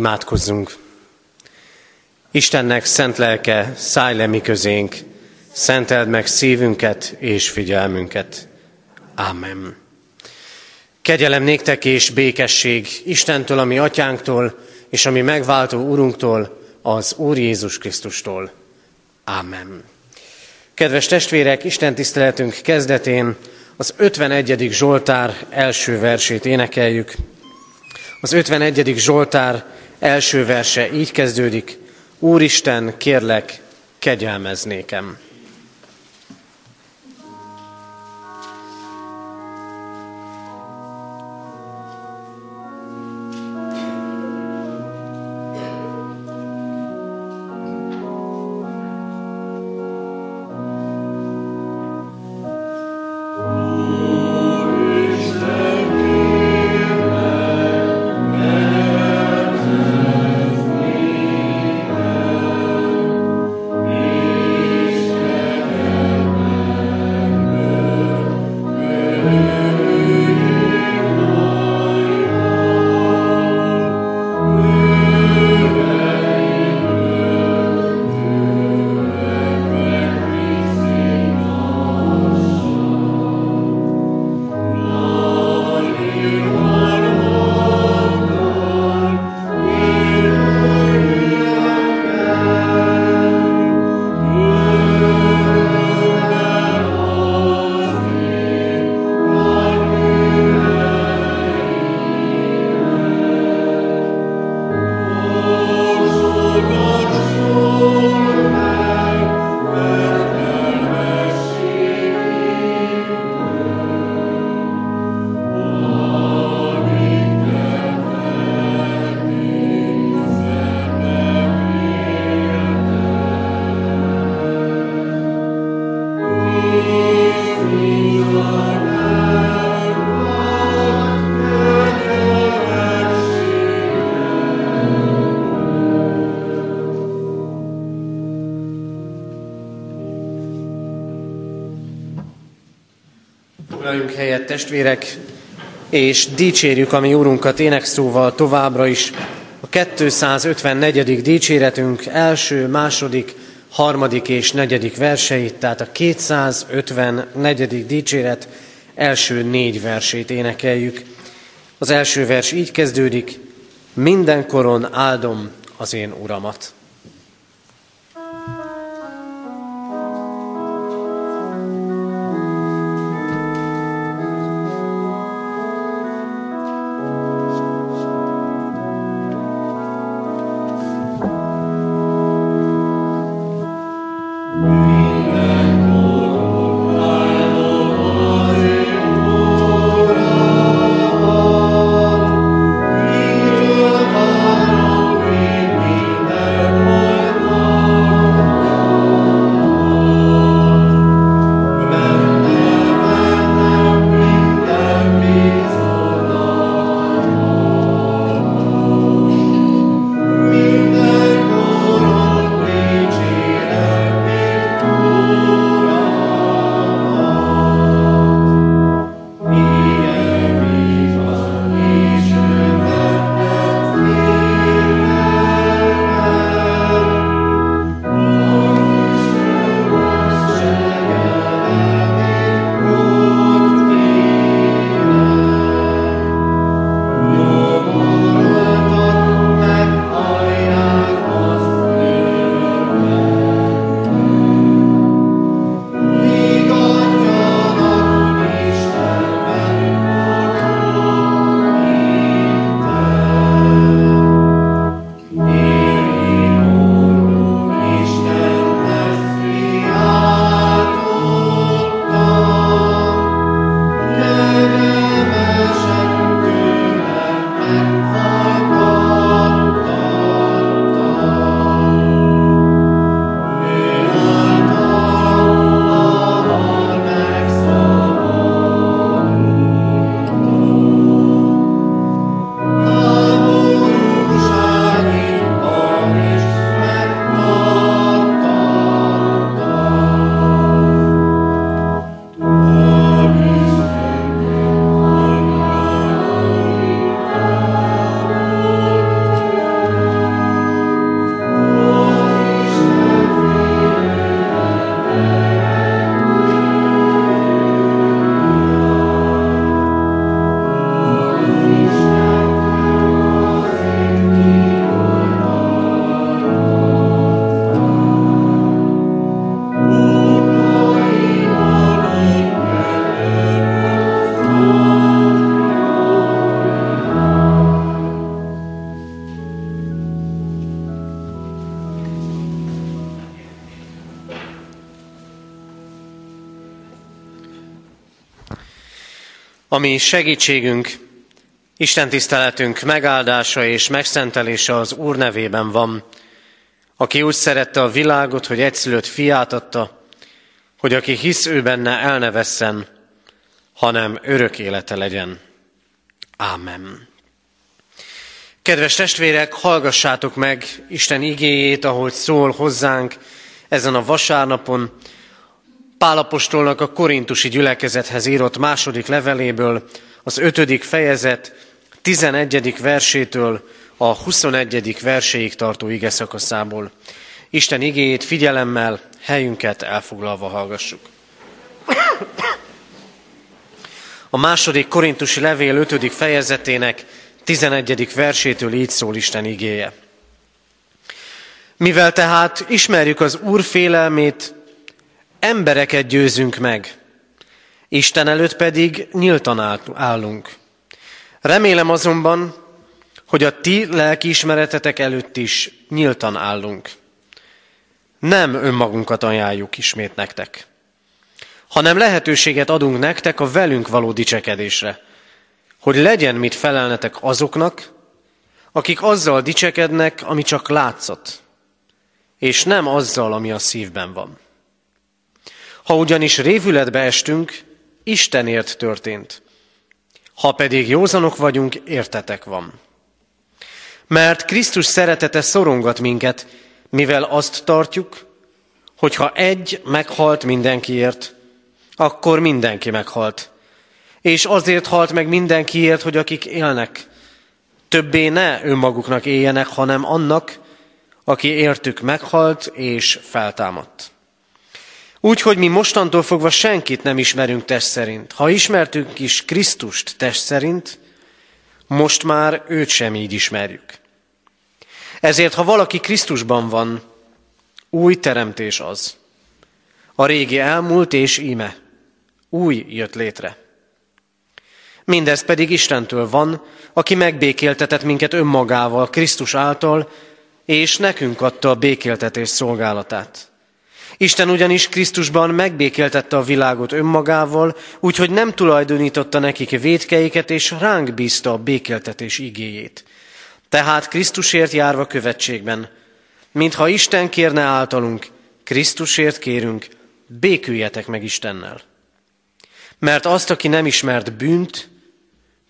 Imádkozzunk! Istennek szent lelke, szállj le mi közénk, szenteld meg szívünket és figyelmünket. Ámen. Kegyelem néktek és békesség Istentől, ami atyánktól, és ami megváltó Urunktól, az Úr Jézus Krisztustól. Ámen. Kedves testvérek, Isten tiszteletünk kezdetén az 51. Zsoltár első versét énekeljük. Az 51. Zsoltár első verse így kezdődik. Úristen, kérlek, kegyelmez nékem. Testvérek, és dicsérjük a mi Úrunkat énekszóval továbbra is. A 254. dicséretünk első, második, harmadik és negyedik verseit, tehát a 254. dicséret első négy versét énekeljük. Az első vers így kezdődik, mindenkoron áldom az én Uramat. Ami segítségünk, Isten tiszteletünk megáldása és megszentelése az Úr nevében van, aki úgy szerette a világot, hogy egyszülött fiát adta, hogy aki hisz ő benne el ne vesszen, hanem örök élete legyen. Ámen. Kedves testvérek, hallgassátok meg Isten igéjét, ahogy szól hozzánk ezen a vasárnapon, Pálapostolnak a korintusi gyülekezethez írott második leveléből, az ötödik fejezet 11. versétől a 21. verséig tartó ige szakaszából. Isten igéjét figyelemmel, helyünket elfoglalva hallgassuk. A második korintusi levél 5. fejezetének 11. versétől így szól Isten igéje. Mivel tehát ismerjük az Úr félelmét, embereket győzünk meg, Isten előtt pedig nyíltan állunk. Remélem azonban, hogy a ti lelkiismeretetek előtt is nyíltan állunk. Nem önmagunkat ajánljuk ismét nektek, hanem lehetőséget adunk nektek a velünk való dicsekedésre, hogy legyen mit felelnetek azoknak, akik azzal dicsekednek, ami csak látszott, és nem azzal, ami a szívben van. Ha ugyanis révületbe estünk, Istenért történt. Ha pedig józanok vagyunk, értetek van. Mert Krisztus szeretete szorongat minket, mivel azt tartjuk, hogy ha egy meghalt mindenkiért, akkor mindenki meghalt. És azért halt meg mindenkiért, hogy akik élnek, többé ne önmaguknak éljenek, hanem annak, aki értük meghalt és feltámadt. Úgy, hogy mi mostantól fogva senkit nem ismerünk test szerint. Ha ismertünk is Krisztust test szerint, most már őt sem így ismerjük. Ezért, ha valaki Krisztusban van, új teremtés az. A régi elmúlt és íme, új jött létre. Mindez pedig Istentől van, aki megbékéltetett minket önmagával, Krisztus által, és nekünk adta a békéltetés szolgálatát. Isten ugyanis Krisztusban megbékéltette a világot önmagával, úgyhogy nem tulajdonította nekik védkeiket, és ránk bízta a békéltetés igéjét. Tehát Krisztusért járva követségben, mintha Isten kérne általunk, Krisztusért kérünk, béküljetek meg Istennel. Mert azt, aki nem ismert bűnt,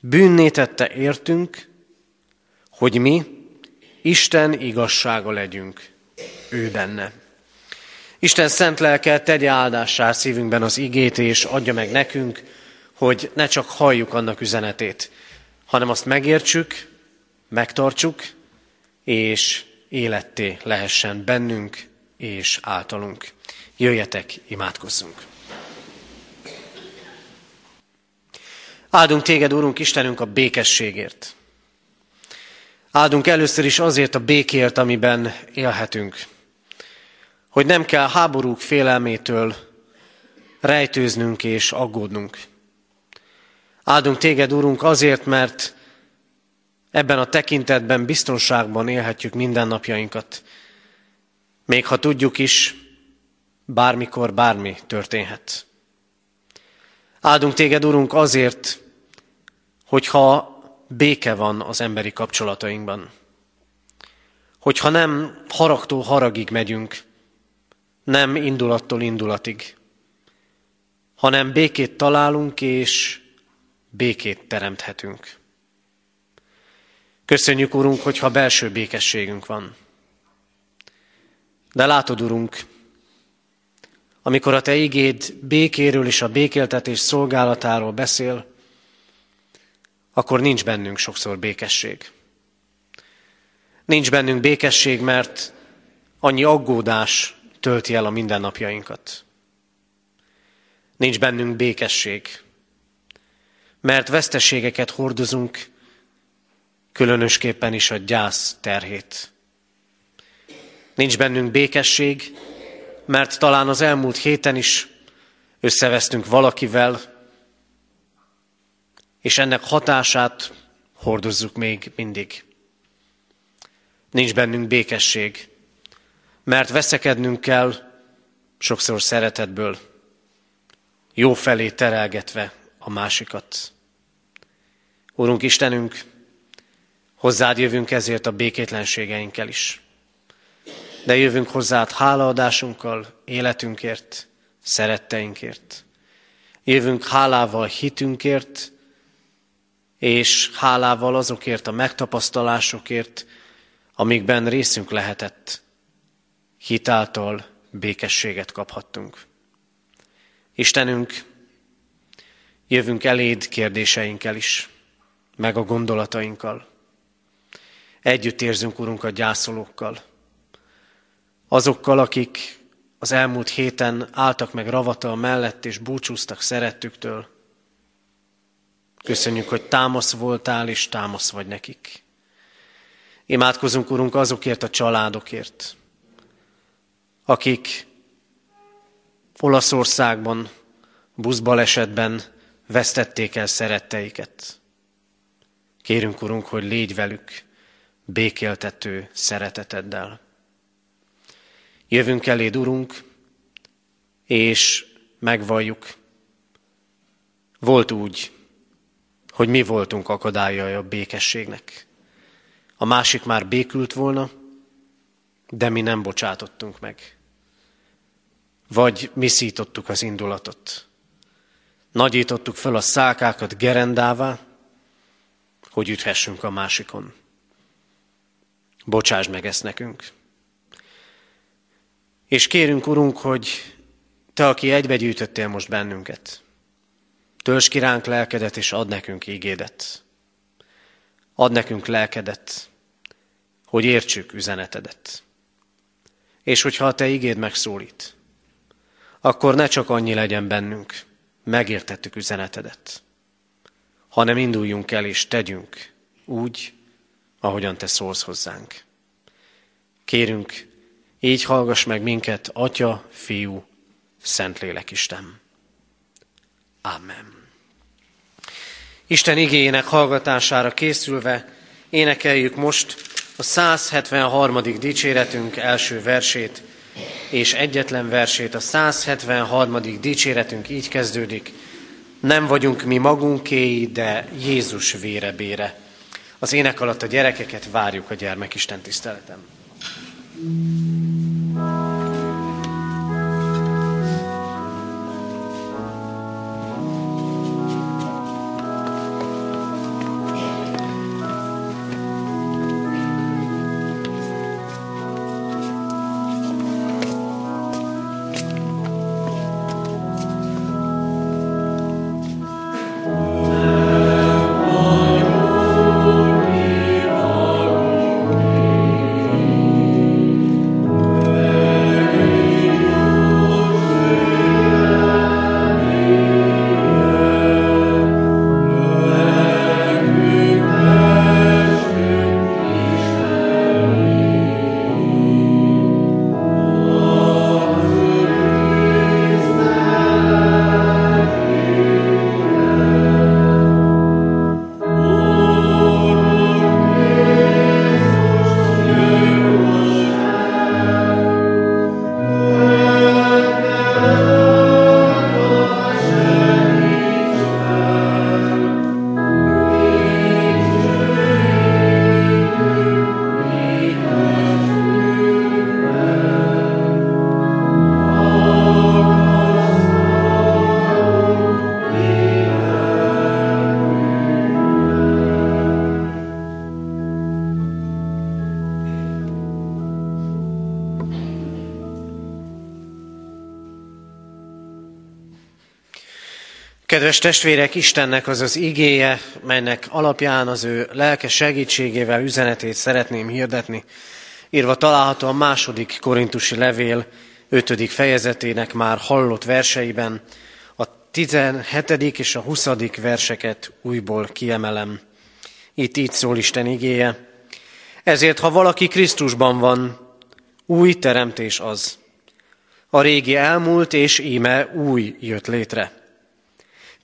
bűnné tette értünk, hogy mi Isten igazsága legyünk ő benne. Isten szent lelke tegye áldássá szívünkben az igét, és adja meg nekünk, hogy ne csak halljuk annak üzenetét, hanem azt megértsük, megtartsuk, és életté lehessen bennünk és általunk. Jöjjetek, imádkozzunk! Áldunk téged, Úrunk Istenünk, a békességért. Áldunk először is azért a békért, amiben élhetünk hogy nem kell háborúk félelmétől rejtőznünk és aggódnunk. Áldunk téged, Úrunk, azért, mert ebben a tekintetben biztonságban élhetjük mindennapjainkat. Még ha tudjuk is, bármikor bármi történhet. Áldunk téged, Urunk, azért, hogyha béke van az emberi kapcsolatainkban. Hogyha nem haragtól haragig megyünk, nem indulattól indulatig, hanem békét találunk és békét teremthetünk. Köszönjük, Urunk, hogyha belső békességünk van. De látod, Urunk, amikor a Te igéd békéről és a békéltetés szolgálatáról beszél, akkor nincs bennünk sokszor békesség. Nincs bennünk békesség, mert annyi aggódás, tölti el a mindennapjainkat. Nincs bennünk békesség, mert veszteségeket hordozunk, különösképpen is a gyász terhét. Nincs bennünk békesség, mert talán az elmúlt héten is összevesztünk valakivel, és ennek hatását hordozzuk még mindig. Nincs bennünk békesség, mert veszekednünk kell sokszor szeretetből, jó felé terelgetve a másikat. Urunk Istenünk, hozzád jövünk ezért a békétlenségeinkkel is. De jövünk hozzád hálaadásunkkal, életünkért, szeretteinkért. Jövünk hálával hitünkért, és hálával azokért a megtapasztalásokért, amikben részünk lehetett. Hitáltal békességet kaphattunk. Istenünk, jövünk eléd kérdéseinkkel is, meg a gondolatainkkal. Együtt érzünk, Urunk, a gyászolókkal. Azokkal, akik az elmúlt héten álltak meg ravata mellett, és búcsúztak szerettüktől. Köszönjük, hogy támasz voltál, és támasz vagy nekik. Imádkozunk, Urunk, azokért a családokért, akik Olaszországban, buszbalesetben vesztették el szeretteiket. Kérünk, Urunk, hogy légy velük békéltető szereteteddel. Jövünk eléd, Urunk, és megvalljuk. Volt úgy, hogy mi voltunk akadályai a békességnek. A másik már békült volna, de mi nem bocsátottunk meg. Vagy mi szítottuk az indulatot. Nagyítottuk fel a szákákat gerendává, hogy üthessünk a másikon. Bocsáss meg ezt nekünk. És kérünk, Urunk, hogy Te, aki egybegyűjtöttél most bennünket, tölts ki ránk lelkedet, és ad nekünk ígédet. Ad nekünk lelkedet, hogy értsük üzenetedet. És hogyha a Te ígéd megszólít, akkor ne csak annyi legyen bennünk, megértettük üzenetedet, hanem induljunk el és tegyünk úgy, ahogyan Te szólsz hozzánk. Kérünk, így hallgass meg minket, Atya, Fiú, Szentlélek Isten. Amen. Isten igényének hallgatására készülve énekeljük most a 173. dicséretünk első versét, és egyetlen versét, a 173. dicséretünk így kezdődik. Nem vagyunk mi magunkéi, de Jézus vére bére. Az ének alatt a gyerekeket várjuk a gyermekisten tiszteletem. Kedves testvérek, Istennek az az igéje, melynek alapján az ő lelke segítségével üzenetét szeretném hirdetni, írva található a második korintusi levél 5. fejezetének már hallott verseiben, a 17. és a 20. verseket újból kiemelem. Itt így szól Isten igéje. Ezért, ha valaki Krisztusban van, új teremtés az. A régi elmúlt, és íme új jött létre.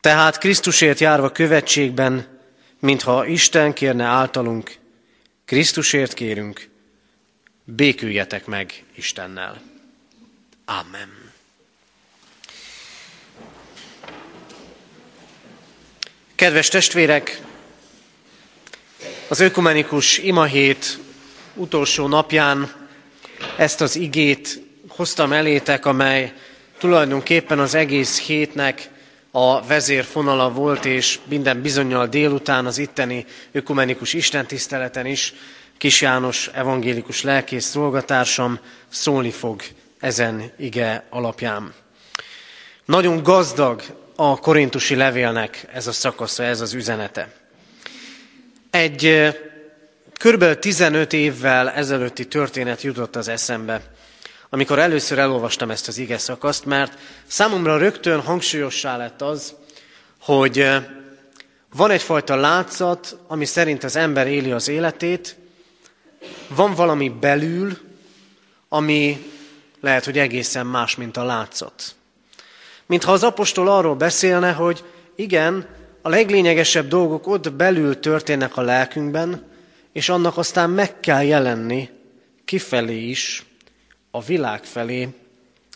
Tehát Krisztusért járva követségben, mintha Isten kérne általunk, Krisztusért kérünk, béküljetek meg Istennel. Amen. Kedves testvérek, Az ökumenikus imahét utolsó napján ezt az igét hoztam elétek, amely tulajdonképpen az egész hétnek a vezérfonala volt, és minden bizonyal délután az itteni ökumenikus istentiszteleten is Kis János evangélikus lelkész szolgatársam szólni fog ezen ige alapján. Nagyon gazdag a korintusi levélnek ez a szakasza, ez az üzenete. Egy kb. 15 évvel ezelőtti történet jutott az eszembe, amikor először elolvastam ezt az ige szakaszt, mert számomra rögtön hangsúlyossá lett az, hogy van egyfajta látszat, ami szerint az ember éli az életét, van valami belül, ami lehet, hogy egészen más, mint a látszat. Mintha az apostol arról beszélne, hogy igen, a leglényegesebb dolgok ott belül történnek a lelkünkben, és annak aztán meg kell jelenni kifelé is, a világ felé,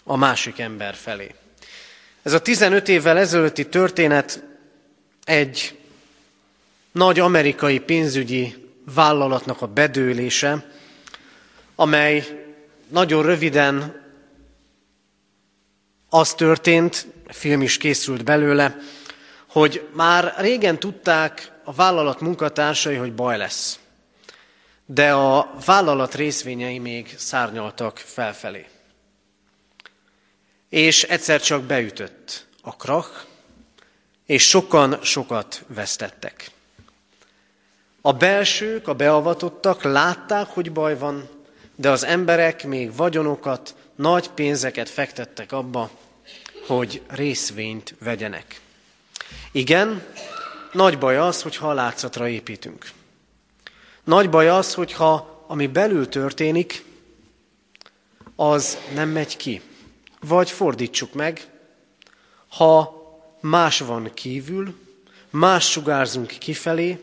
a másik ember felé. Ez a 15 évvel ezelőtti történet egy nagy amerikai pénzügyi vállalatnak a bedőlése, amely nagyon röviden az történt, film is készült belőle, hogy már régen tudták a vállalat munkatársai, hogy baj lesz. De a vállalat részvényei még szárnyaltak felfelé. És egyszer csak beütött a krach, és sokan sokat vesztettek. A belsők, a beavatottak látták, hogy baj van, de az emberek még vagyonokat, nagy pénzeket fektettek abba, hogy részvényt vegyenek. Igen, nagy baj az, hogyha a látszatra építünk. Nagy baj az, hogyha ami belül történik, az nem megy ki. Vagy fordítsuk meg, ha más van kívül, más sugárzunk kifelé,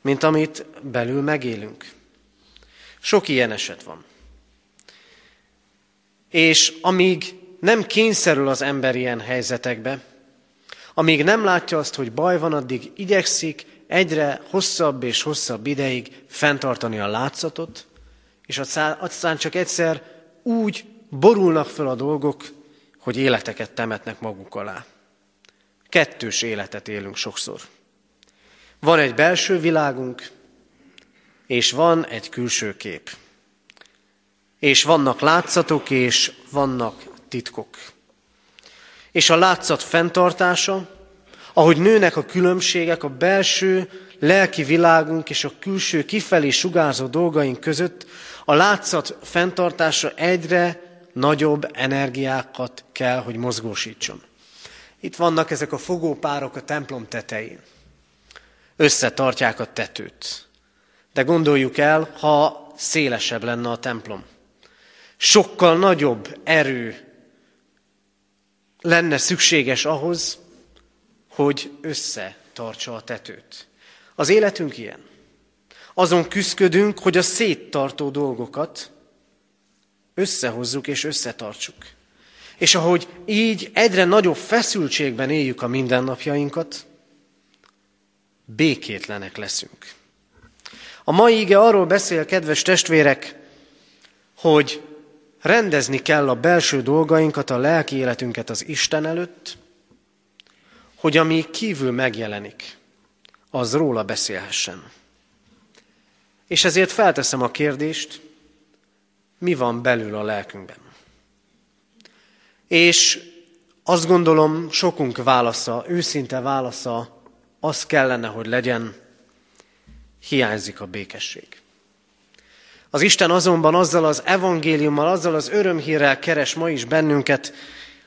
mint amit belül megélünk. Sok ilyen eset van. És amíg nem kényszerül az ember ilyen helyzetekbe, amíg nem látja azt, hogy baj van, addig igyekszik egyre hosszabb és hosszabb ideig fenntartani a látszatot, és aztán csak egyszer úgy borulnak fel a dolgok, hogy életeket temetnek maguk alá. Kettős életet élünk sokszor. Van egy belső világunk, és van egy külső kép. És vannak látszatok, és vannak titkok. És a látszat fenntartása, ahogy nőnek a különbségek a belső lelki világunk és a külső kifelé sugárzó dolgaink között, a látszat fenntartása egyre nagyobb energiákat kell, hogy mozgósítson. Itt vannak ezek a fogópárok a templom tetején. Összetartják a tetőt. De gondoljuk el, ha szélesebb lenne a templom. Sokkal nagyobb erő lenne szükséges ahhoz, hogy összetartsa a tetőt. Az életünk ilyen. Azon küzdködünk, hogy a széttartó dolgokat összehozzuk és összetartsuk. És ahogy így egyre nagyobb feszültségben éljük a mindennapjainkat, békétlenek leszünk. A mai ige arról beszél, kedves testvérek, hogy rendezni kell a belső dolgainkat, a lelki életünket az Isten előtt, hogy ami kívül megjelenik, az róla beszélhessen. És ezért felteszem a kérdést, mi van belül a lelkünkben. És azt gondolom, sokunk válasza, őszinte válasza az kellene, hogy legyen, hiányzik a békesség. Az Isten azonban azzal az evangéliummal, azzal az örömhírrel keres ma is bennünket,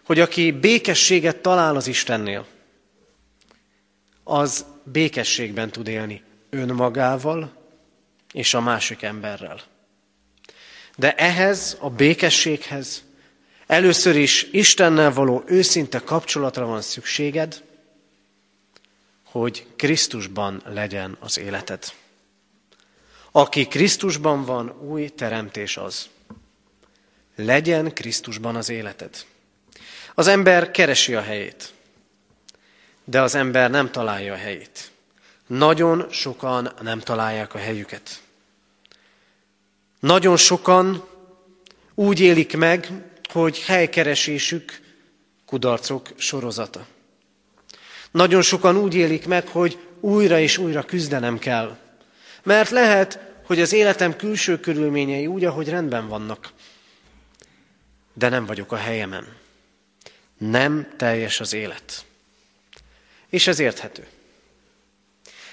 hogy aki békességet talál az Istennél, az békességben tud élni önmagával és a másik emberrel. De ehhez, a békességhez először is Istennel való őszinte kapcsolatra van szükséged, hogy Krisztusban legyen az életed. Aki Krisztusban van, új teremtés az. Legyen Krisztusban az életed. Az ember keresi a helyét, de az ember nem találja a helyét. nagyon sokan nem találják a helyüket. Nagyon sokan úgy élik meg, hogy helykeresésük kudarcok sorozata. Nagyon sokan úgy élik meg, hogy újra és újra küzdenem kell. Mert lehet, hogy az életem külső körülményei úgy, ahogy rendben vannak, de nem vagyok a helyemen. Nem teljes az élet. És ez érthető.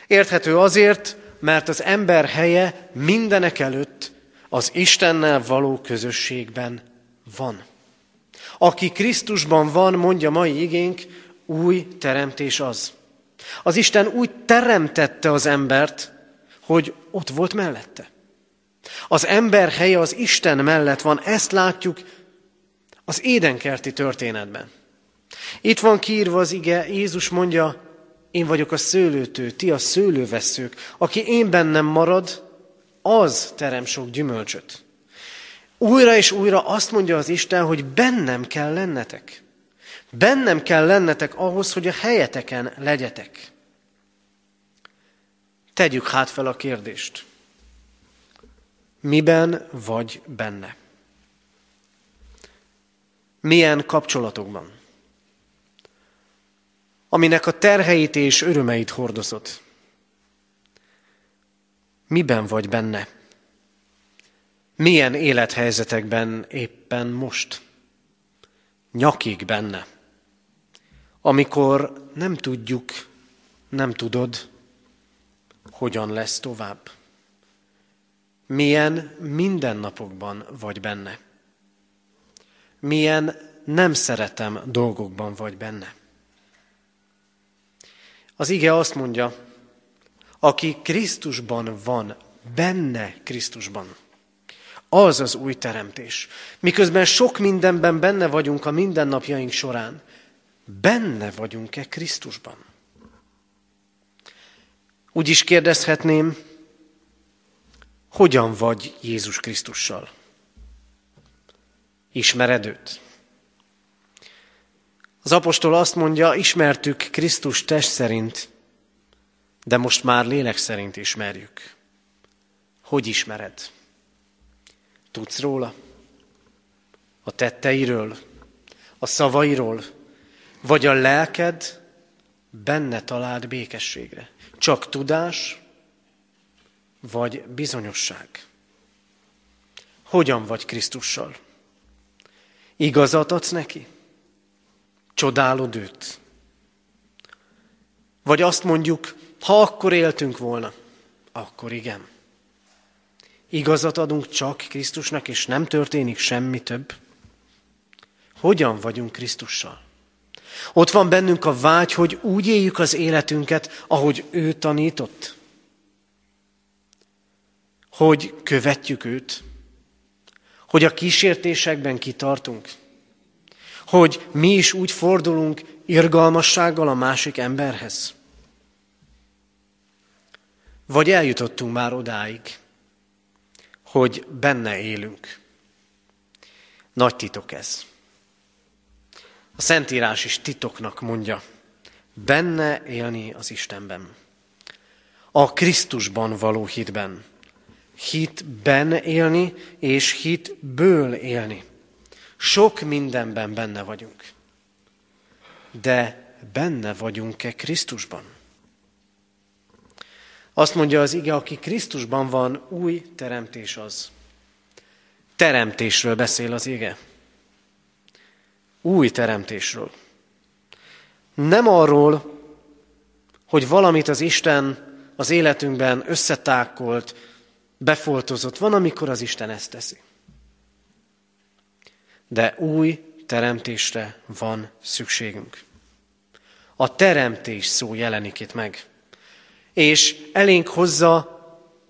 Érthető azért, mert az ember helye mindenek előtt az Istennel való közösségben van. Aki Krisztusban van, mondja mai igénk, új teremtés az. Az Isten úgy teremtette az embert, hogy ott volt mellette. Az ember helye az Isten mellett van, ezt látjuk az édenkerti történetben. Itt van kiírva az ige, Jézus mondja, én vagyok a szőlőtő, ti a szőlőveszők. Aki én bennem marad, az terem sok gyümölcsöt. Újra és újra azt mondja az Isten, hogy bennem kell lennetek. Bennem kell lennetek ahhoz, hogy a helyeteken legyetek. Tegyük hát fel a kérdést. Miben vagy benne? Milyen kapcsolatokban? Aminek a terheit és örömeit hordozott. Miben vagy benne? Milyen élethelyzetekben éppen most? Nyakig benne. Amikor nem tudjuk, nem tudod, hogyan lesz tovább. Milyen mindennapokban vagy benne. Milyen nem szeretem dolgokban vagy benne. Az ige azt mondja, aki Krisztusban van, benne Krisztusban, az az új teremtés. Miközben sok mindenben benne vagyunk a mindennapjaink során, benne vagyunk-e Krisztusban? Úgy is kérdezhetném, hogyan vagy Jézus Krisztussal? Ismered őt? Az apostol azt mondja, ismertük Krisztus test szerint, de most már lélek szerint ismerjük. Hogy ismered? Tudsz róla? A tetteiről? A szavairól? Vagy a lelked benne talált békességre? Csak tudás, vagy bizonyosság? Hogyan vagy Krisztussal? Igazat adsz neki? Csodálod őt? Vagy azt mondjuk, ha akkor éltünk volna, akkor igen. Igazat adunk csak Krisztusnak, és nem történik semmi több? Hogyan vagyunk Krisztussal? Ott van bennünk a vágy, hogy úgy éljük az életünket, ahogy ő tanított. Hogy követjük őt. Hogy a kísértésekben kitartunk. Hogy mi is úgy fordulunk irgalmassággal a másik emberhez. Vagy eljutottunk már odáig, hogy benne élünk. Nagy titok ez. A Szentírás is titoknak mondja, benne élni az Istenben. A Krisztusban való hitben. Hitben élni, és hitből élni. Sok mindenben benne vagyunk. De benne vagyunk-e Krisztusban? Azt mondja az ige, aki Krisztusban van, új teremtés az. Teremtésről beszél az ige. Új teremtésről. Nem arról, hogy valamit az Isten az életünkben összetákolt, befoltozott. Van, amikor az Isten ezt teszi. De új teremtésre van szükségünk. A teremtés szó jelenik itt meg és elénk hozza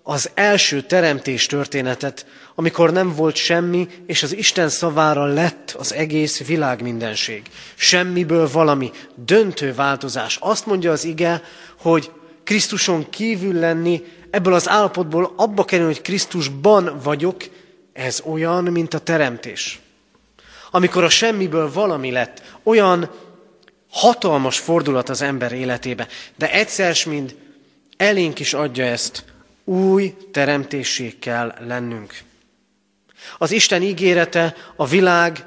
az első teremtés történetet, amikor nem volt semmi, és az Isten szavára lett az egész világ mindenség. Semmiből valami döntő változás. Azt mondja az ige, hogy Krisztuson kívül lenni, ebből az állapotból abba kerülni, hogy Krisztusban vagyok, ez olyan, mint a teremtés. Amikor a semmiből valami lett, olyan hatalmas fordulat az ember életébe, de egyszer, mint elénk is adja ezt, új teremtéssé kell lennünk. Az Isten ígérete a világ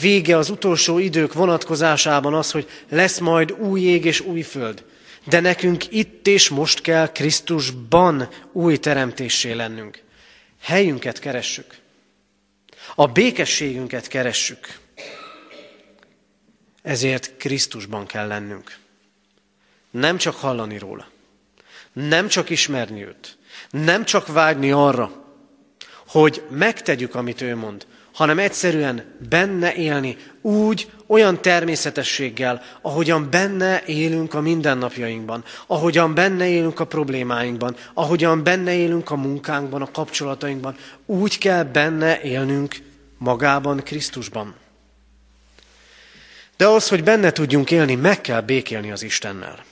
vége az utolsó idők vonatkozásában az, hogy lesz majd új ég és új föld. De nekünk itt és most kell Krisztusban új teremtéssé lennünk. Helyünket keressük. A békességünket keressük. Ezért Krisztusban kell lennünk. Nem csak hallani róla. Nem csak ismerni őt. Nem csak vágyni arra, hogy megtegyük, amit ő mond, hanem egyszerűen benne élni, úgy, olyan természetességgel, ahogyan benne élünk a mindennapjainkban, ahogyan benne élünk a problémáinkban, ahogyan benne élünk a munkánkban, a kapcsolatainkban, úgy kell benne élnünk magában, Krisztusban. De az, hogy benne tudjunk élni, meg kell békélni az Istennel.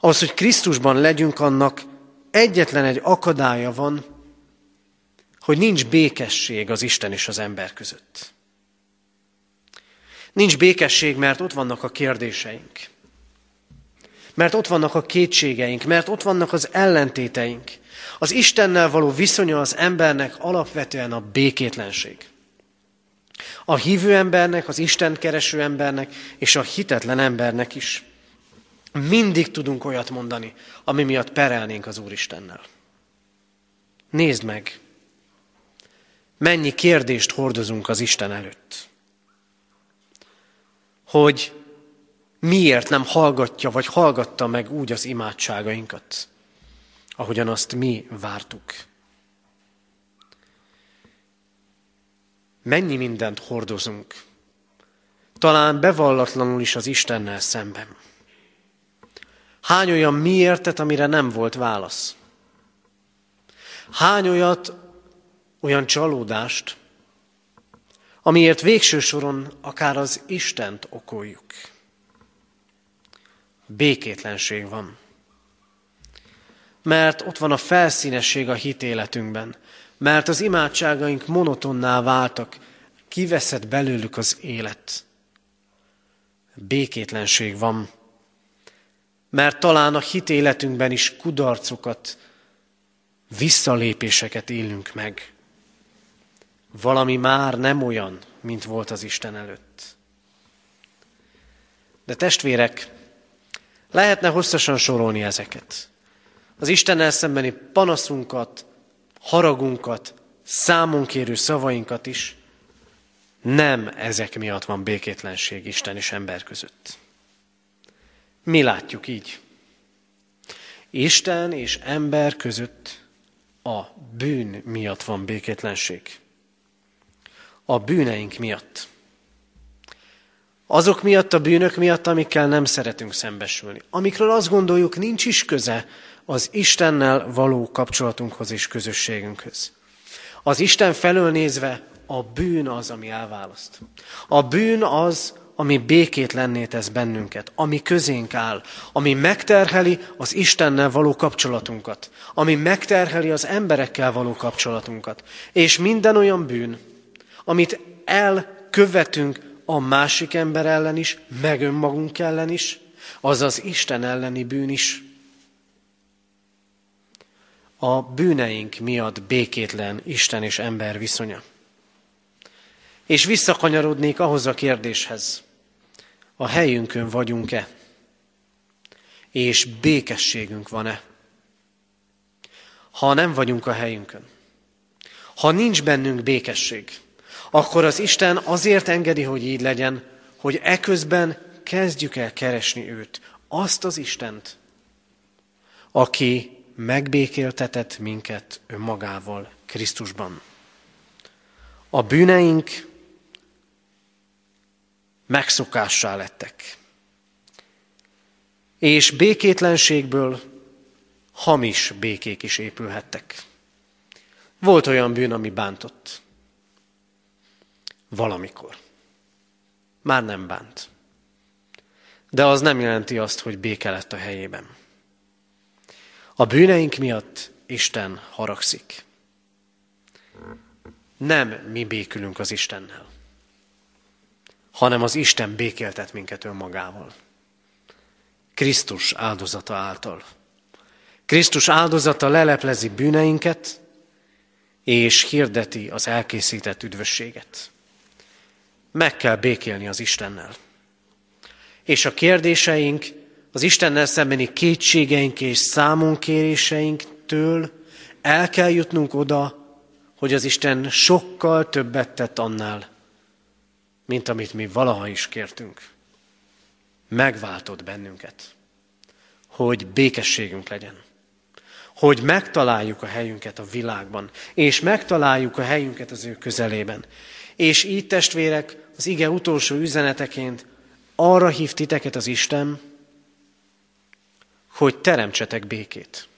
Az, hogy Krisztusban legyünk, annak egyetlen egy akadálya van, hogy nincs békesség az Isten és az ember között. Nincs békesség, mert ott vannak a kérdéseink. Mert ott vannak a kétségeink, mert ott vannak az ellentéteink. Az Istennel való viszonya az embernek alapvetően a békétlenség. A hívő embernek, az Isten kereső embernek és a hitetlen embernek is. Mindig tudunk olyat mondani, ami miatt perelnénk az Úristennel. Nézd meg, mennyi kérdést hordozunk az Isten előtt. Hogy miért nem hallgatja, vagy hallgatta meg úgy az imádságainkat, ahogyan azt mi vártuk. Mennyi mindent hordozunk, talán bevallatlanul is az Istennel szemben. Hány olyan miértet, amire nem volt válasz? Hány olyat, olyan csalódást, amiért végső soron akár az Istent okoljuk. Békétlenség van. Mert ott van a felszínesség a hitéletünkben, mert az imádságaink monotonná váltak, kiveszed belőlük az élet. Békétlenség van, mert talán a hitéletünkben is kudarcokat, visszalépéseket élünk meg valami már nem olyan, mint volt az Isten előtt. De testvérek, lehetne hosszasan sorolni ezeket. Az Istennel szembeni panaszunkat, haragunkat, számunkérő szavainkat is. Nem ezek miatt van békétlenség Isten és ember között. Mi látjuk így. Isten és ember között a bűn miatt van békétlenség a bűneink miatt. Azok miatt, a bűnök miatt, amikkel nem szeretünk szembesülni. Amikről azt gondoljuk, nincs is köze az Istennel való kapcsolatunkhoz és közösségünkhöz. Az Isten felől nézve a bűn az, ami elválaszt. A bűn az, ami békétlenné tesz bennünket, ami közénk áll, ami megterheli az Istennel való kapcsolatunkat, ami megterheli az emberekkel való kapcsolatunkat. És minden olyan bűn, amit elkövetünk a másik ember ellen is, meg önmagunk ellen is, az az Isten elleni bűn is. A bűneink miatt békétlen Isten és ember viszonya. És visszakanyarodnék ahhoz a kérdéshez, a helyünkön vagyunk-e? És békességünk van-e? Ha nem vagyunk a helyünkön, ha nincs bennünk békesség, akkor az Isten azért engedi, hogy így legyen, hogy eközben kezdjük el keresni őt, azt az Istent, aki megbékéltetett minket önmagával Krisztusban. A bűneink megszokássá lettek. És békétlenségből hamis békék is épülhettek. Volt olyan bűn, ami bántott. Valamikor. Már nem bánt. De az nem jelenti azt, hogy béke lett a helyében. A bűneink miatt Isten haragszik. Nem mi békülünk az Istennel, hanem az Isten békéltet minket önmagával. Krisztus áldozata által. Krisztus áldozata leleplezi bűneinket, és hirdeti az elkészített üdvösséget. Meg kell békélni az Istennel. És a kérdéseink, az Istennel szembeni kétségeink és számonkéréseinktől el kell jutnunk oda, hogy az Isten sokkal többet tett annál, mint amit mi valaha is kértünk. Megváltott bennünket, hogy békességünk legyen, hogy megtaláljuk a helyünket a világban, és megtaláljuk a helyünket az ő közelében. És így, testvérek, az ige utolsó üzeneteként arra hív titeket az Isten, hogy teremtsetek békét.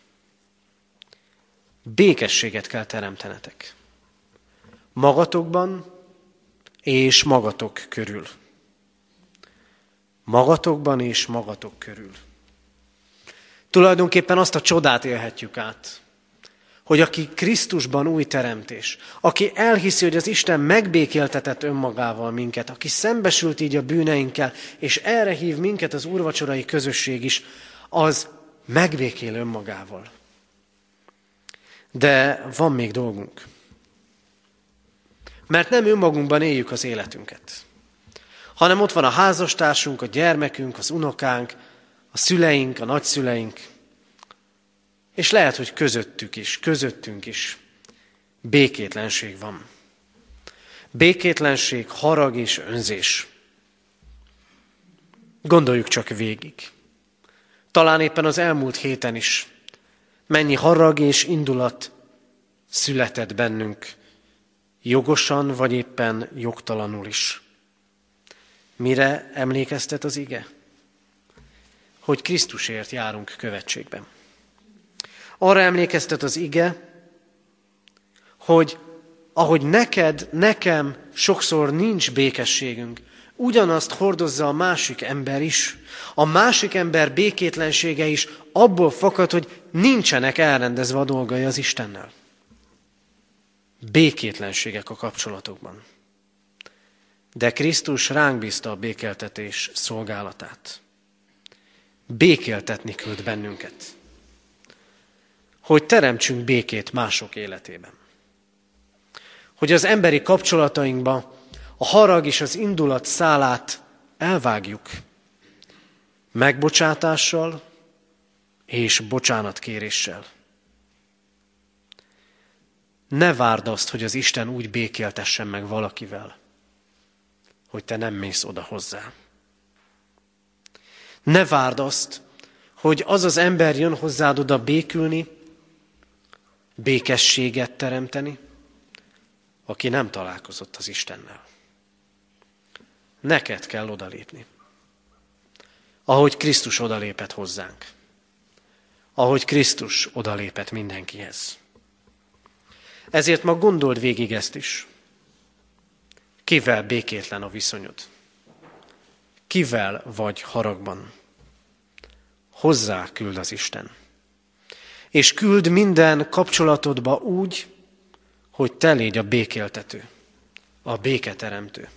Békességet kell teremtenetek. Magatokban és magatok körül. Magatokban és magatok körül. Tulajdonképpen azt a csodát élhetjük át, hogy aki Krisztusban új teremtés, aki elhiszi, hogy az Isten megbékéltetett önmagával minket, aki szembesült így a bűneinkkel, és erre hív minket az úrvacsorai közösség is, az megbékél önmagával. De van még dolgunk. Mert nem önmagunkban éljük az életünket, hanem ott van a házastársunk, a gyermekünk, az unokánk, a szüleink, a nagyszüleink, és lehet, hogy közöttük is, közöttünk is békétlenség van. Békétlenség, harag és önzés. Gondoljuk csak végig. Talán éppen az elmúlt héten is mennyi harag és indulat született bennünk, jogosan vagy éppen jogtalanul is. Mire emlékeztet az ige? Hogy Krisztusért járunk követségben. Arra emlékeztet az ige, hogy ahogy neked, nekem sokszor nincs békességünk, ugyanazt hordozza a másik ember is. A másik ember békétlensége is abból fakad, hogy nincsenek elrendezve a dolgai az Istennel. Békétlenségek a kapcsolatokban. De Krisztus ránk bízta a békeltetés szolgálatát. Békéltetni küld bennünket. Hogy teremtsünk békét mások életében. Hogy az emberi kapcsolatainkba a harag és az indulat szálát elvágjuk. Megbocsátással és bocsánatkéréssel. Ne várd azt, hogy az Isten úgy békéltessen meg valakivel, hogy te nem mész oda hozzá. Ne várd azt, hogy az az ember jön hozzád oda békülni, békességet teremteni, aki nem találkozott az Istennel. Neked kell odalépni. Ahogy Krisztus odalépett hozzánk. Ahogy Krisztus odalépett mindenkihez. Ezért ma gondold végig ezt is. Kivel békétlen a viszonyod? Kivel vagy haragban? Hozzá küld az Isten. És küld minden kapcsolatodba úgy, hogy te légy a békéltető, a béketeremtő.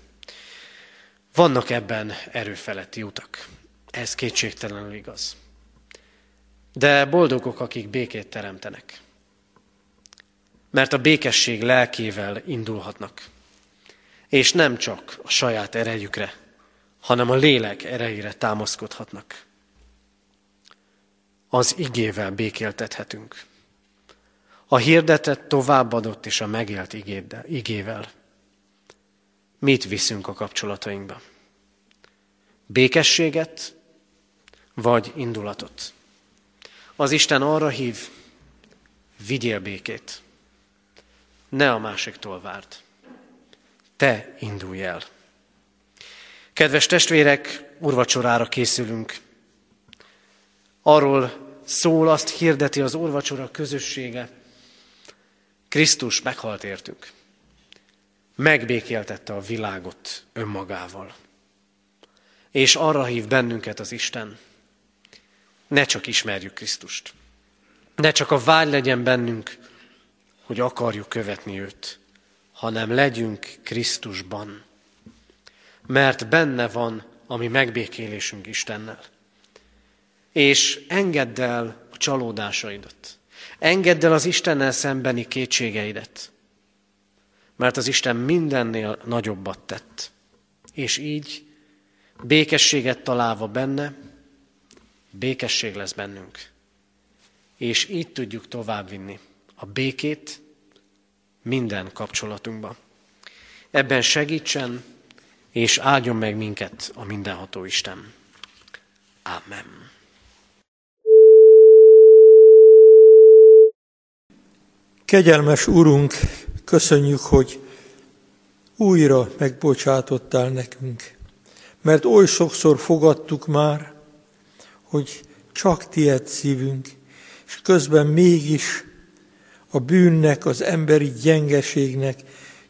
Vannak ebben erőfeletti utak. Ez kétségtelenül igaz. De boldogok, akik békét teremtenek. Mert a békesség lelkével indulhatnak. És nem csak a saját erejükre, hanem a lélek erejére támaszkodhatnak. Az igével békéltethetünk. A hirdetett továbbadott és a megélt igével mit viszünk a kapcsolatainkba? Békességet, vagy indulatot? Az Isten arra hív, vigyél békét. Ne a másiktól várd. Te indulj el. Kedves testvérek, urvacsorára készülünk. Arról szól, azt hirdeti az urvacsora közössége. Krisztus meghalt értünk megbékéltette a világot önmagával. És arra hív bennünket az Isten, ne csak ismerjük Krisztust, ne csak a vágy legyen bennünk, hogy akarjuk követni őt, hanem legyünk Krisztusban. Mert benne van a mi megbékélésünk Istennel. És engedd el a csalódásaidat. Engedd el az Istennel szembeni kétségeidet, mert az Isten mindennél nagyobbat tett. És így békességet találva benne, békesség lesz bennünk. És így tudjuk továbbvinni a békét minden kapcsolatunkba. Ebben segítsen, és áldjon meg minket a mindenható Isten. Amen. Kegyelmes Urunk, köszönjük, hogy újra megbocsátottál nekünk, mert oly sokszor fogadtuk már, hogy csak tied szívünk, és közben mégis a bűnnek, az emberi gyengeségnek,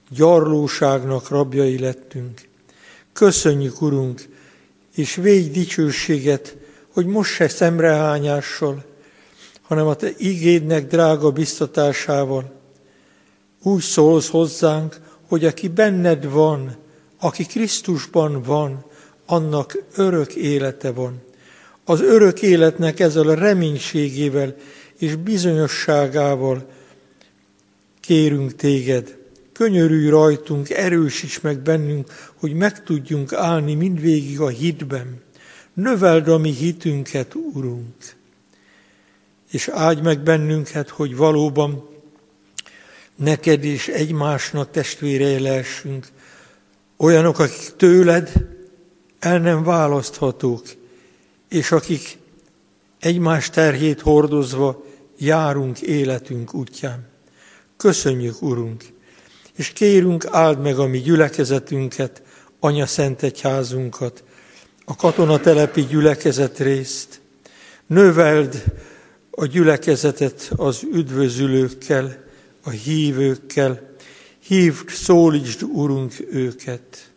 gyarlóságnak rabjai lettünk. Köszönjük, Urunk, és végy dicsőséget, hogy most se szemrehányással, hanem a Te igédnek drága biztatásával úgy szólsz hozzánk, hogy aki benned van, aki Krisztusban van, annak örök élete van. Az örök életnek ezzel a reménységével és bizonyosságával kérünk téged. Könyörülj rajtunk, erősíts meg bennünk, hogy meg tudjunk állni mindvégig a hitben. Növeld a mi hitünket, Urunk és áldj meg bennünket, hogy valóban neked és egymásnak testvérei lehessünk, olyanok, akik tőled el nem választhatók, és akik egymás terhét hordozva járunk életünk útján. Köszönjük, Urunk, és kérünk, áld meg a mi gyülekezetünket, Anya Szent Egyházunkat, a katonatelepi gyülekezet részt, növeld a gyülekezetet az üdvözülőkkel, a hívőkkel. Hívd, szólítsd, Urunk, őket.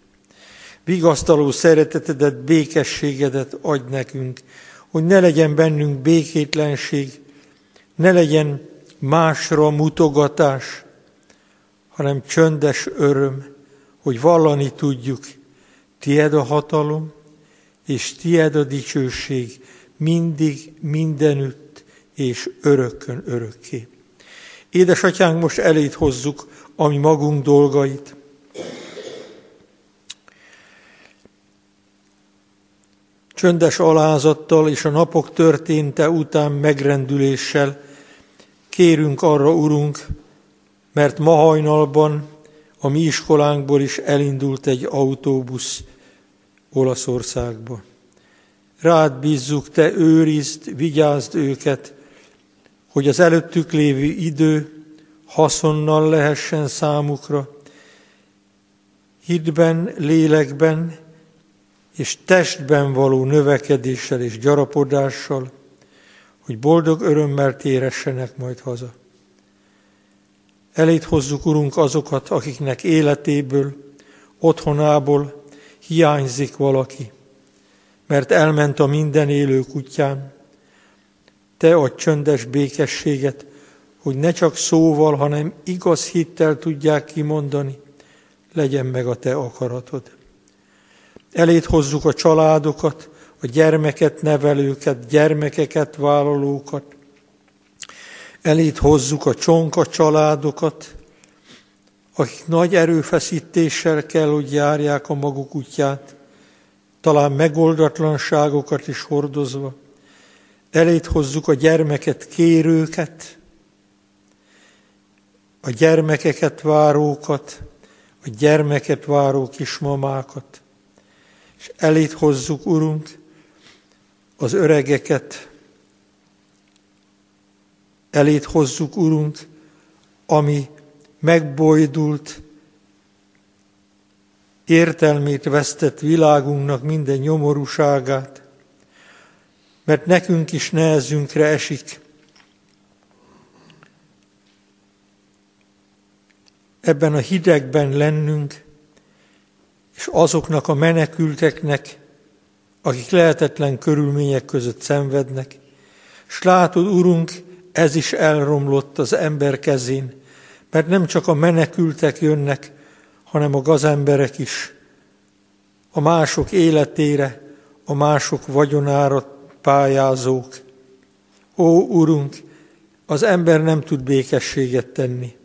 Vigasztaló szeretetedet, békességedet adj nekünk, hogy ne legyen bennünk békétlenség, ne legyen másra mutogatás, hanem csöndes öröm, hogy vallani tudjuk, tied a hatalom, és tied a dicsőség mindig, mindenütt, és örökkön örökké. Édesatyánk, most elét hozzuk a mi magunk dolgait. Csöndes alázattal és a napok történte után megrendüléssel kérünk arra, Urunk, mert ma hajnalban a mi iskolánkból is elindult egy autóbusz Olaszországba. Rád bízzuk, Te őrizd, vigyázd őket, hogy az előttük lévő idő haszonnal lehessen számukra, hitben, lélekben és testben való növekedéssel és gyarapodással, hogy boldog örömmel téressenek majd haza. Elét hozzuk, Urunk, azokat, akiknek életéből, otthonából hiányzik valaki, mert elment a minden élők útján, te adj csöndes békességet, hogy ne csak szóval, hanem igaz hittel tudják kimondani, legyen meg a te akaratod. Elét hozzuk a családokat, a gyermeket nevelőket, gyermekeket vállalókat, elét hozzuk a csonka családokat, akik nagy erőfeszítéssel kell, hogy járják a maguk útját, talán megoldatlanságokat is hordozva, elét hozzuk a gyermeket kérőket, a gyermekeket várókat, a gyermeket váró kismamákat, és elét hozzuk, Urunk, az öregeket, elét hozzuk, Urunk, ami megbojdult, értelmét vesztett világunknak minden nyomorúságát, mert nekünk is nehezünkre esik. Ebben a hidegben lennünk, és azoknak a menekülteknek, akik lehetetlen körülmények között szenvednek. És látod, Urunk, ez is elromlott az ember kezén, mert nem csak a menekültek jönnek, hanem a gazemberek is a mások életére, a mások vagyonára pályázók. Ó, Urunk, az ember nem tud békességet tenni.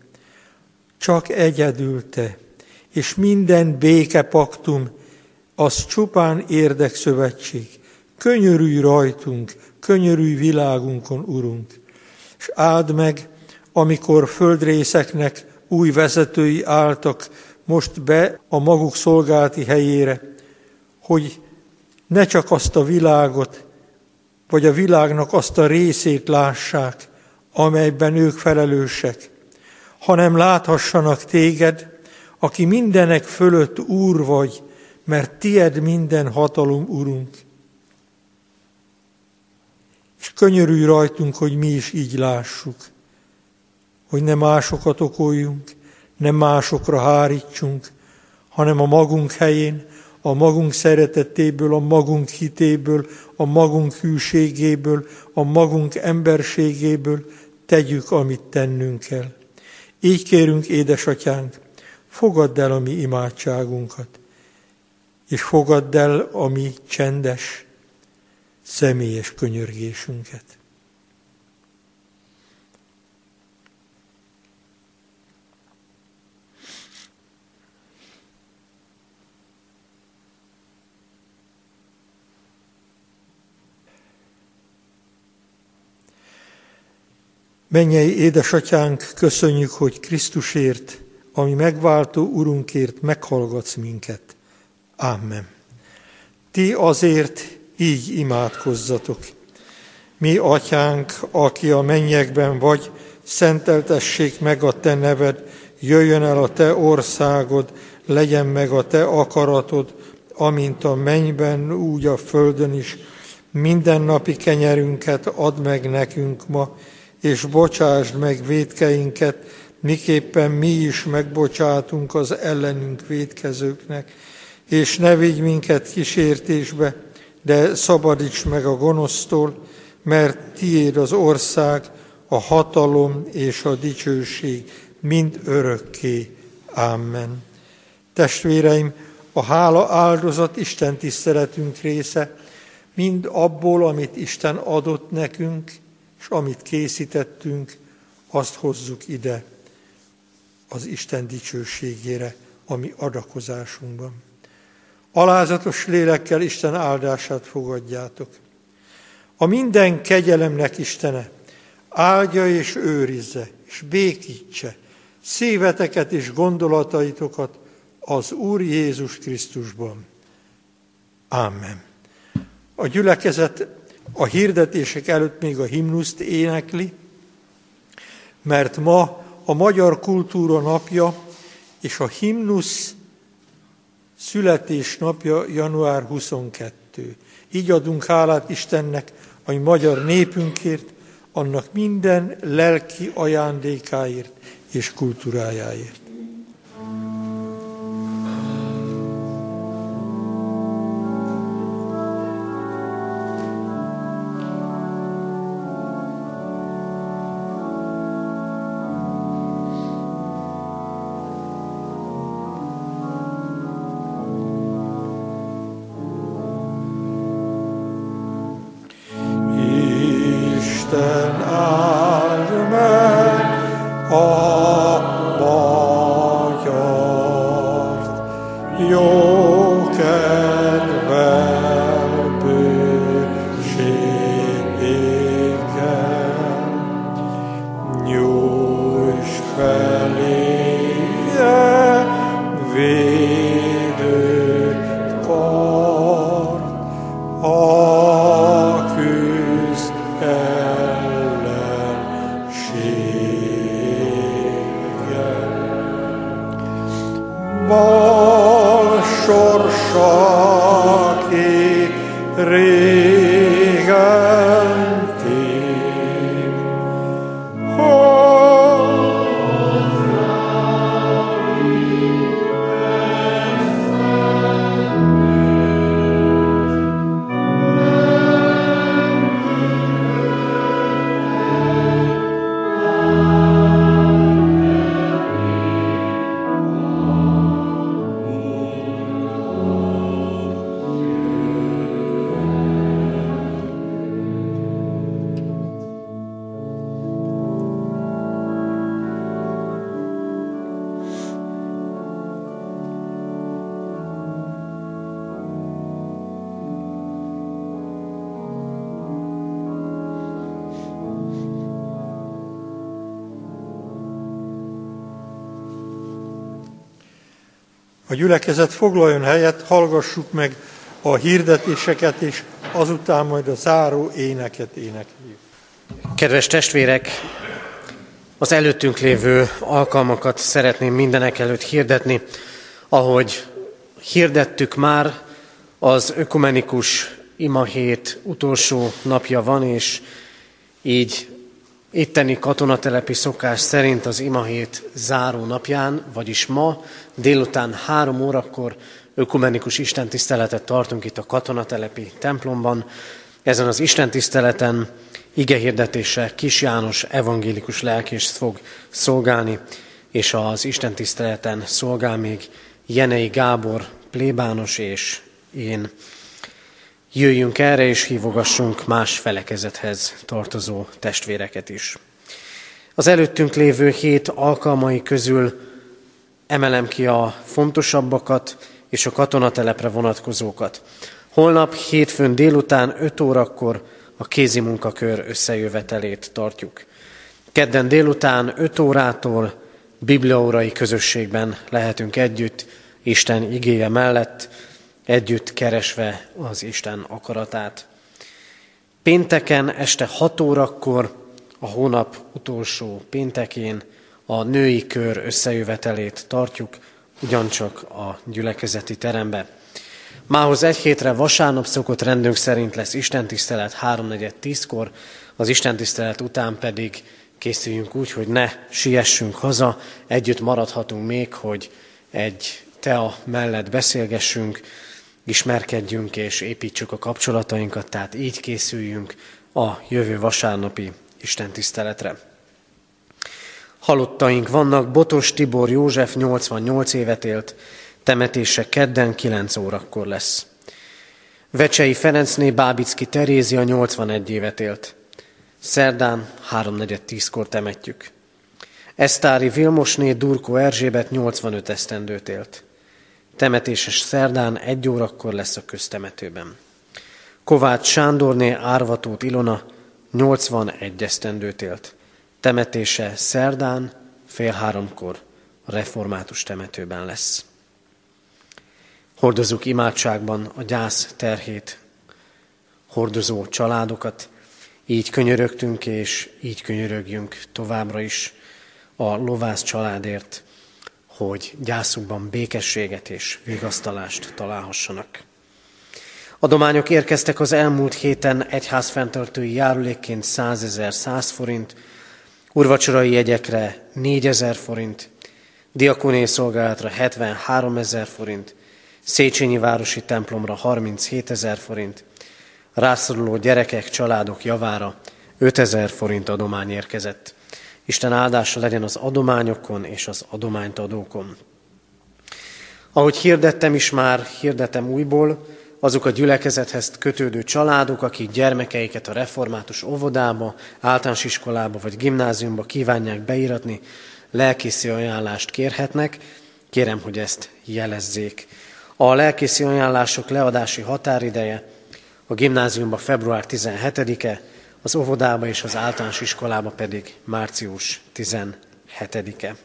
Csak egyedül Te, és minden békepaktum, az csupán érdekszövetség. Könyörülj rajtunk, könyörülj világunkon, Urunk. És áld meg, amikor földrészeknek új vezetői álltak most be a maguk szolgálati helyére, hogy ne csak azt a világot, vagy a világnak azt a részét lássák, amelyben ők felelősek, hanem láthassanak téged, aki mindenek fölött úr vagy, mert tied minden hatalom, Urunk. És könyörülj rajtunk, hogy mi is így lássuk, hogy ne másokat okoljunk, nem másokra hárítsunk, hanem a magunk helyén, a magunk szeretetéből, a magunk hitéből, a magunk hűségéből, a magunk emberségéből tegyük, amit tennünk kell. Így kérünk, édesatyánk, fogadd el a mi imádságunkat, és fogadd el a mi csendes, személyes könyörgésünket. Mennyei édesatyánk, köszönjük, hogy Krisztusért, ami megváltó Urunkért meghallgatsz minket. Amen. Ti azért így imádkozzatok. Mi, atyánk, aki a mennyekben vagy, szenteltessék meg a te neved, jöjjön el a te országod, legyen meg a te akaratod, amint a mennyben, úgy a földön is. Mindennapi kenyerünket add meg nekünk ma, és bocsásd meg védkeinket, miképpen mi is megbocsátunk az ellenünk védkezőknek, és ne vigy minket kísértésbe, de szabadíts meg a gonosztól, mert tiéd az ország, a hatalom és a dicsőség mind örökké. Amen. Testvéreim, a hála áldozat Isten tiszteletünk része, mind abból, amit Isten adott nekünk, és amit készítettünk, azt hozzuk ide az Isten dicsőségére, ami adakozásunkban. Alázatos lélekkel Isten áldását fogadjátok. A minden kegyelemnek Istene áldja és őrizze, és békítse szíveteket és gondolataitokat az Úr Jézus Krisztusban. Amen. A gyülekezet a hirdetések előtt még a himnuszt énekli, mert ma a Magyar Kultúra napja és a himnusz születésnapja január 22. Így adunk hálát Istennek a magyar népünkért, annak minden lelki ajándékáért és kultúrájáért. Gyülekezet foglaljon helyet, hallgassuk meg a hirdetéseket, és azután majd a záró éneket énekeljük. Kedves testvérek, az előttünk lévő alkalmakat szeretném mindenek előtt hirdetni, ahogy hirdettük már, az ökumenikus imahét utolsó napja van, és így itteni katonatelepi szokás szerint az imahét záró napján, vagyis ma délután három órakor ökumenikus istentiszteletet tartunk itt a katonatelepi templomban. Ezen az istentiszteleten igehirdetéssel Kis János evangélikus lelkész fog szolgálni, és az istentiszteleten szolgál még Jenei Gábor plébános és én. Jöjjünk erre és hívogassunk más felekezethez tartozó testvéreket is. Az előttünk lévő hét alkalmai közül emelem ki a fontosabbakat és a katonatelepre vonatkozókat. Holnap hétfőn délután 5 órakor a kézi munkakör összejövetelét tartjuk. Kedden délután 5 órától bibliaórai közösségben lehetünk együtt, Isten igéje mellett, együtt keresve az Isten akaratát. Pénteken este 6 órakor, a hónap utolsó péntekén a női kör összejövetelét tartjuk, ugyancsak a gyülekezeti terembe. Mához egy hétre vasárnap szokott rendünk szerint lesz istentisztelet 3.4.10-kor, az istentisztelet után pedig készüljünk úgy, hogy ne siessünk haza, együtt maradhatunk még, hogy egy tea mellett beszélgessünk, ismerkedjünk és építsük a kapcsolatainkat, tehát így készüljünk a jövő vasárnapi istentiszteletre. Halottaink vannak, Botos Tibor József 88 évet élt, temetése kedden 9 órakor lesz. Vecsei Ferencné Bábicki Terézia 81 évet élt. Szerdán 3.4.10-kor temetjük. Esztári Vilmosné Durko Erzsébet 85 esztendőt élt. Temetéses szerdán egy órakor lesz a köztemetőben. Kovács Sándorné Árvatót Ilona 81 esztendőt élt. Temetése szerdán fél háromkor a református temetőben lesz. Hordozunk imádságban a gyász terhét, hordozó családokat, így könyörögtünk, és így könyörögjünk továbbra is a lovász családért, hogy gyászukban békességet és vigasztalást találhassanak. Adományok érkeztek az elmúlt héten egyházfenntartói járulékként 100 ezer 100 forint, urvacsorai jegyekre 4 ezer forint, diakoné szolgálatra 73 ezer forint, Széchenyi Városi templomra 37 ezer forint, rászoruló gyerekek, családok javára 5 ezer forint adomány érkezett. Isten áldása legyen az adományokon és az adományt adókon. Ahogy hirdettem is már, hirdetem újból, azok a gyülekezethez kötődő családok, akik gyermekeiket a református óvodába, általános iskolába vagy gimnáziumba kívánják beíratni, lelkészi ajánlást kérhetnek. Kérem, hogy ezt jelezzék. A lelkészi ajánlások leadási határideje a gimnáziumba február 17-e, az óvodába és az általános iskolába pedig március 17-e.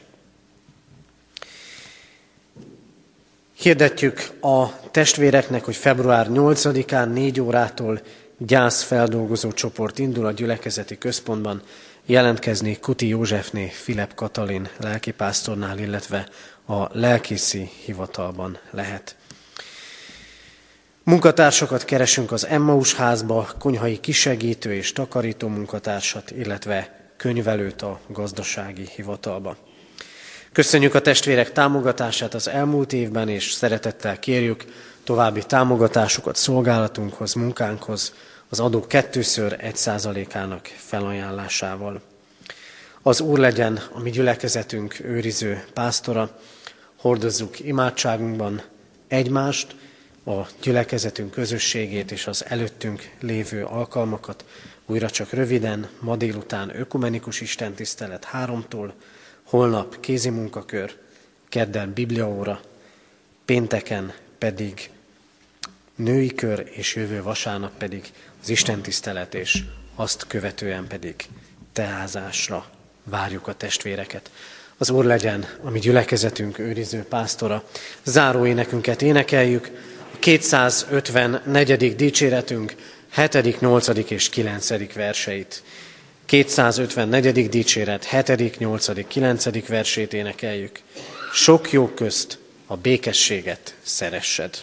Hirdetjük a testvéreknek, hogy február 8-án 4 órától gyászfeldolgozó csoport indul a gyülekezeti központban. Jelentkezni Kuti Józsefné, Filip Katalin lelkipásztornál, illetve a lelkészi hivatalban lehet. Munkatársakat keresünk az Emmaus házba, konyhai kisegítő és takarító munkatársat, illetve könyvelőt a gazdasági hivatalba. Köszönjük a testvérek támogatását az elmúlt évben, és szeretettel kérjük további támogatásukat szolgálatunkhoz, munkánkhoz, az adó kettőször egy százalékának felajánlásával. Az Úr legyen a mi gyülekezetünk őriző pásztora, hordozzuk imádságunkban egymást, a gyülekezetünk közösségét és az előttünk lévő alkalmakat. Újra csak röviden, ma délután ökumenikus istentisztelet háromtól, holnap kézi munkakör, kedden bibliaóra, pénteken pedig női kör, és jövő vasárnap pedig az istentisztelet, és azt követően pedig teázásra várjuk a testvéreket. Az Úr legyen a mi gyülekezetünk őriző pásztora. Záró énekünket énekeljük, 254. dicséretünk 7., 8. és 9. verseit. 254. dicséret 7., 8., 9. versét énekeljük. Sok jó közt a békességet szeressed.